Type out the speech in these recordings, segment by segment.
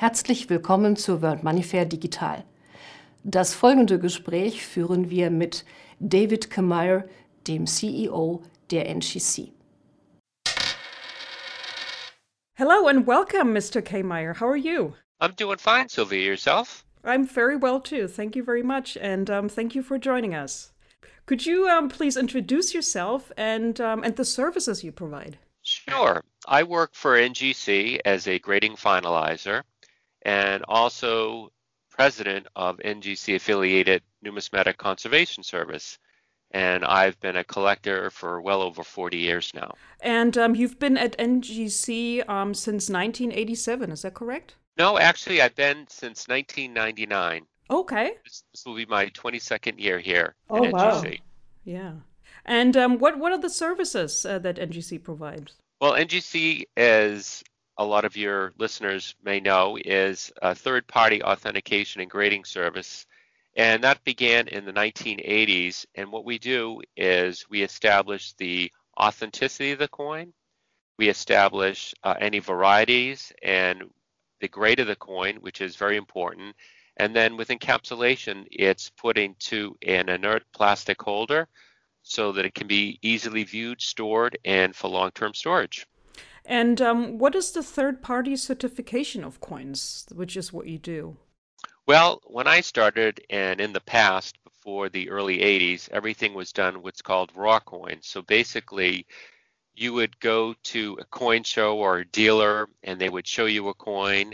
Herzlich willkommen zur World Money Fair Digital. Das folgende Gespräch führen wir mit David Kamire, dem CEO der NGC. Hello and welcome, Mr. K. Meyer. How are you? I'm doing fine, Sylvia. Yourself? I'm very well too. Thank you very much, and um, thank you for joining us. Could you um, please introduce yourself and um, and the services you provide? Sure. I work for NGC as a grading finalizer and also president of NGC affiliated Numismatic Conservation Service. And I've been a collector for well over 40 years now. And um, you've been at NGC um, since 1987, is that correct? No, actually, I've been since 1999. Okay. This, this will be my 22nd year here oh, at wow. NGC. Yeah. And um, what, what are the services uh, that NGC provides? Well, NGC, as a lot of your listeners may know, is a third party authentication and grading service. And that began in the 1980s. And what we do is we establish the authenticity of the coin, we establish uh, any varieties and the grade of the coin, which is very important. And then with encapsulation, it's put into an inert plastic holder so that it can be easily viewed, stored, and for long term storage. And um, what is the third party certification of coins, which is what you do? Well, when I started, and in the past, before the early 80s, everything was done what's called raw coins. So basically, you would go to a coin show or a dealer, and they would show you a coin.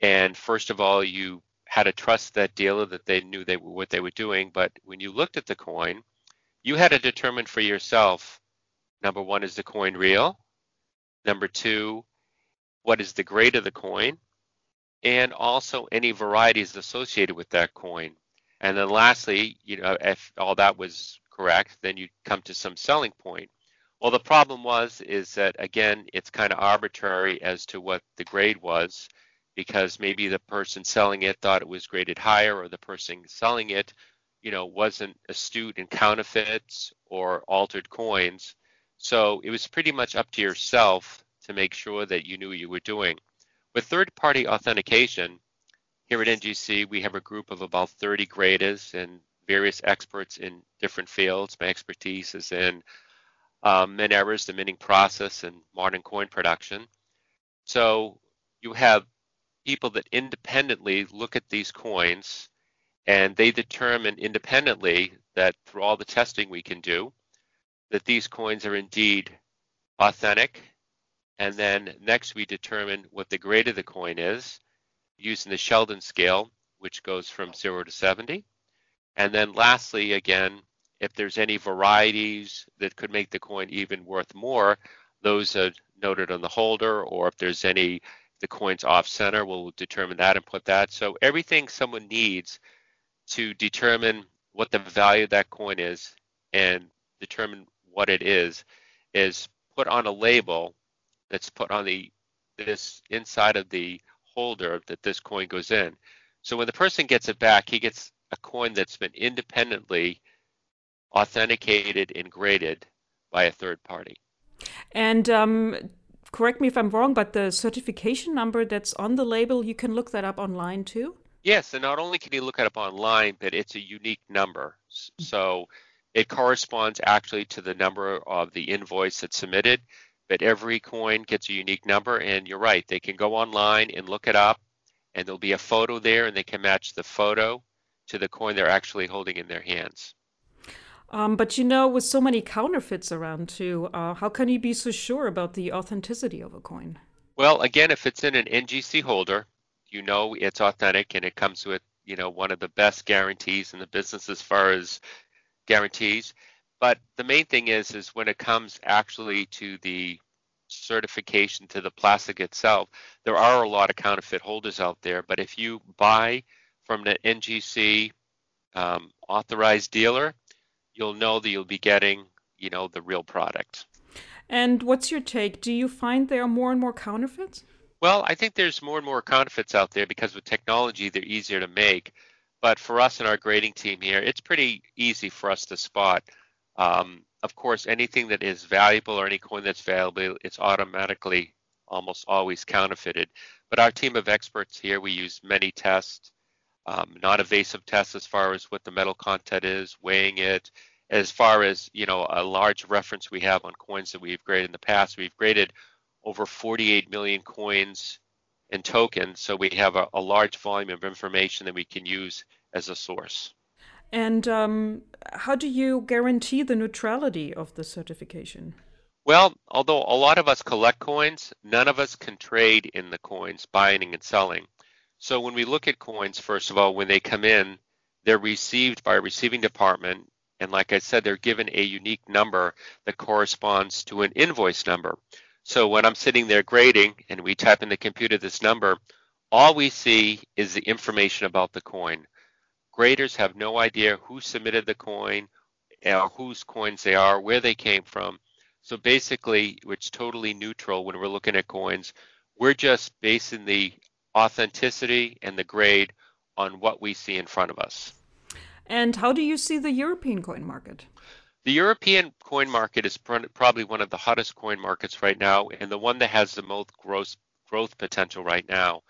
And first of all, you had to trust that dealer that they knew they what they were doing. But when you looked at the coin, you had to determine for yourself number one, is the coin real? Number two, what is the grade of the coin? And also any varieties associated with that coin. And then lastly, you know, if all that was correct, then you come to some selling point. Well, the problem was is that again, it's kind of arbitrary as to what the grade was because maybe the person selling it thought it was graded higher or the person selling it you know, wasn't astute in counterfeits or altered coins. So it was pretty much up to yourself to make sure that you knew what you were doing. With third party authentication, here at NGC, we have a group of about 30 graders and various experts in different fields. My expertise is in um, mint errors, the minting process, and modern coin production. So you have people that independently look at these coins and they determine independently that through all the testing we can do, that these coins are indeed authentic. And then next we determine what the grade of the coin is using the Sheldon scale, which goes from 0 to 70. And then lastly, again, if there's any varieties that could make the coin even worth more, those are noted on the holder, or if there's any, the coin's off center, we'll determine that and put that. So everything someone needs to determine what the value of that coin is and determine what it is is put on a label that's put on the this inside of the holder that this coin goes in. So when the person gets it back, he gets a coin that's been independently authenticated and graded by a third party. And um, correct me if I'm wrong, but the certification number that's on the label, you can look that up online too? Yes, and not only can you look it up online, but it's a unique number. So it corresponds actually to the number of the invoice that's submitted, but every coin gets a unique number. And you're right, they can go online and look it up, and there'll be a photo there, and they can match the photo to the coin they're actually holding in their hands. Um, but you know, with so many counterfeits around too, uh, how can you be so sure about the authenticity of a coin? Well, again, if it's in an NGC holder, you know it's authentic and it comes with you know one of the best guarantees in the business as far as guarantees. But the main thing is is when it comes actually to the certification to the plastic itself there are a lot of counterfeit holders out there. But if you buy from an ngc um, authorized dealer you'll know that you'll be getting you know the real product. And what's your take? Do you find there are more and more counterfeits? Well, I think there's more and more counterfeits out there because with technology, they're easier to make. But for us and our grading team here, it's pretty easy for us to spot. Um, of course, anything that is valuable or any coin that's valuable, it's automatically almost always counterfeited. But our team of experts here, we use many tests, um, non-invasive tests as far as what the metal content is, weighing it, as far as you know a large reference we have on coins that we've graded in the past. We've graded over 48 million coins and tokens, so we have a, a large volume of information that we can use as a source. And um, how do you guarantee the neutrality of the certification? Well, although a lot of us collect coins, none of us can trade in the coins, buying and selling. So when we look at coins, first of all, when they come in, they're received by a receiving department. And like I said, they're given a unique number that corresponds to an invoice number. So when I'm sitting there grading and we type in the computer this number, all we see is the information about the coin. Graders have no idea who submitted the coin, or whose coins they are, where they came from. So basically, it's totally neutral when we're looking at coins. We're just basing the authenticity and the grade on what we see in front of us. And how do you see the European coin market? The European coin market is probably one of the hottest coin markets right now, and the one that has the most growth growth potential right now.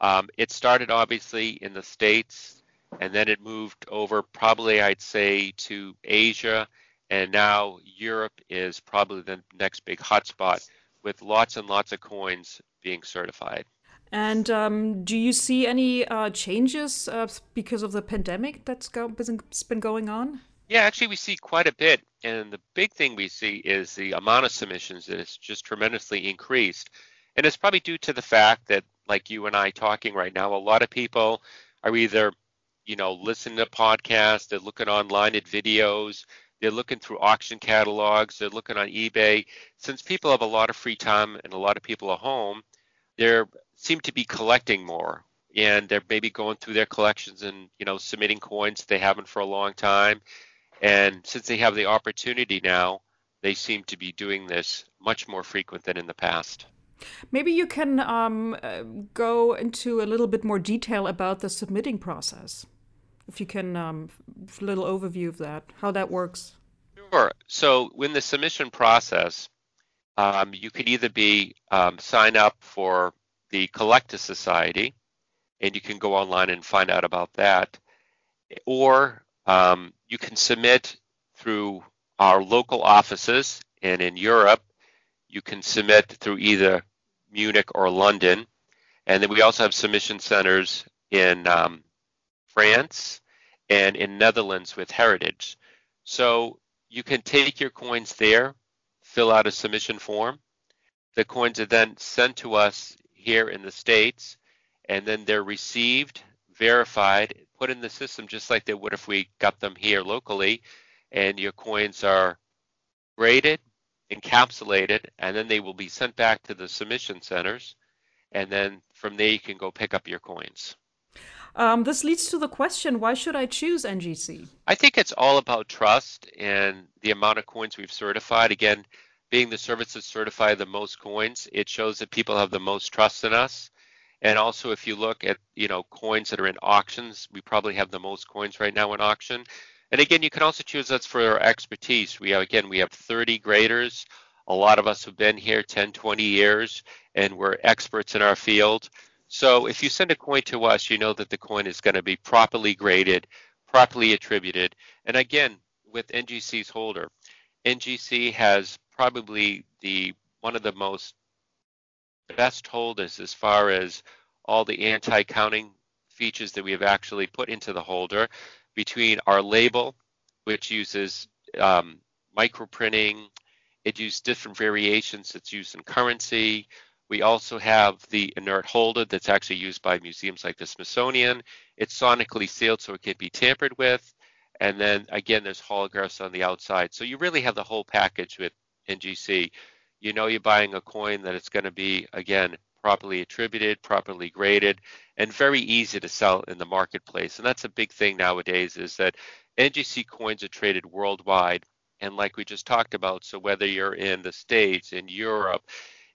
Um, it started obviously in the states, and then it moved over probably I'd say to Asia, and now Europe is probably the next big hotspot with lots and lots of coins being certified. And um, do you see any uh, changes uh, because of the pandemic that's go- been going on? Yeah, actually, we see quite a bit. And the big thing we see is the amount of submissions that has just tremendously increased. And it's probably due to the fact that, like you and I talking right now, a lot of people are either, you know, listening to podcasts, they're looking online at videos, they're looking through auction catalogs, they're looking on eBay. Since people have a lot of free time and a lot of people are home, they seem to be collecting more and they're maybe going through their collections and you know submitting coins they haven't for a long time and since they have the opportunity now they seem to be doing this much more frequent than in the past. Maybe you can um, uh, go into a little bit more detail about the submitting process. If you can um, a little overview of that how that works. Sure. So in the submission process um, you could either be um, sign up for the collector society and you can go online and find out about that. Or um, you can submit through our local offices, and in Europe, you can submit through either Munich or London. And then we also have submission centers in um, France and in Netherlands with Heritage. So you can take your coins there, fill out a submission form. The coins are then sent to us here in the States and then they're received, verified, put in the system just like they would if we got them here locally, and your coins are graded, encapsulated, and then they will be sent back to the submission centers, and then from there you can go pick up your coins. Um, this leads to the question why should I choose NGC? I think it's all about trust and the amount of coins we've certified. Again, being the service that certify the most coins, it shows that people have the most trust in us. And also, if you look at you know coins that are in auctions, we probably have the most coins right now in auction. And again, you can also choose us for our expertise. We have again we have 30 graders. A lot of us have been here 10, 20 years, and we're experts in our field. So if you send a coin to us, you know that the coin is going to be properly graded, properly attributed. And again, with NGC's holder, NGC has probably the one of the most best holders as far as all the anti-counting features that we have actually put into the holder between our label, which uses um, microprinting, it uses different variations that's used in currency. We also have the inert holder that's actually used by museums like the Smithsonian. It's sonically sealed so it can be tampered with. And then again, there's holographs on the outside. So you really have the whole package with NGC you know you're buying a coin that it's going to be, again, properly attributed, properly graded, and very easy to sell in the marketplace. And that's a big thing nowadays is that NGC coins are traded worldwide. And like we just talked about, so whether you're in the States, in Europe,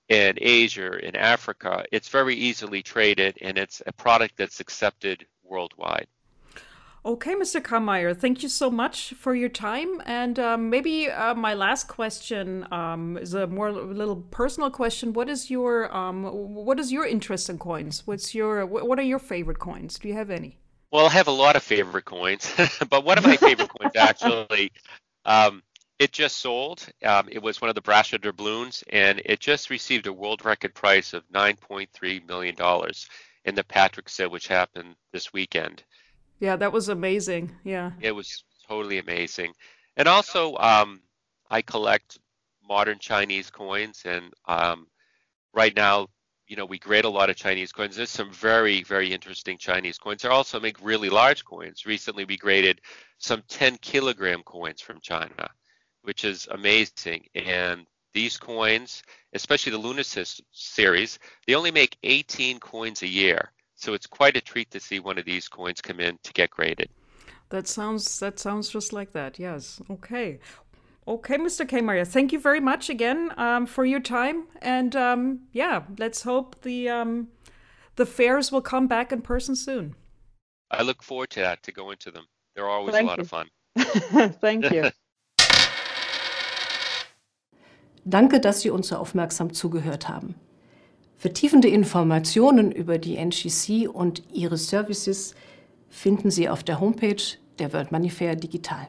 in Asia, in Africa, it's very easily traded and it's a product that's accepted worldwide. Okay, Mr. Camire, thank you so much for your time. And um, maybe uh, my last question um, is a more little personal question. What is your um, what is your interest in coins? What's your what are your favorite coins? Do you have any? Well, I have a lot of favorite coins, but one of my favorite coins actually, um, it just sold. Um, it was one of the Brasher doubloons, and it just received a world record price of 9.3 million dollars in the Partrick sale, which happened this weekend. Yeah, that was amazing. Yeah. It was totally amazing. And also, um, I collect modern Chinese coins, and um, right now, you know, we grade a lot of Chinese coins. There's some very, very interesting Chinese coins. They also make really large coins. Recently, we graded some 10 kilogram coins from China, which is amazing. And these coins, especially the Lunasis series, they only make 18 coins a year. So it's quite a treat to see one of these coins come in to get graded. That sounds that sounds just like that. Yes. Okay. Okay, Mr. K. Maria, thank you very much again um, for your time. And um, yeah, let's hope the um, the fairs will come back in person soon. I look forward to that, to going to them. They're always thank a lot you. of fun. thank you. Danke, dass Sie uns so aufmerksam zugehört haben. Vertiefende Informationen über die NGC und ihre Services finden Sie auf der Homepage der World Money Fair Digital.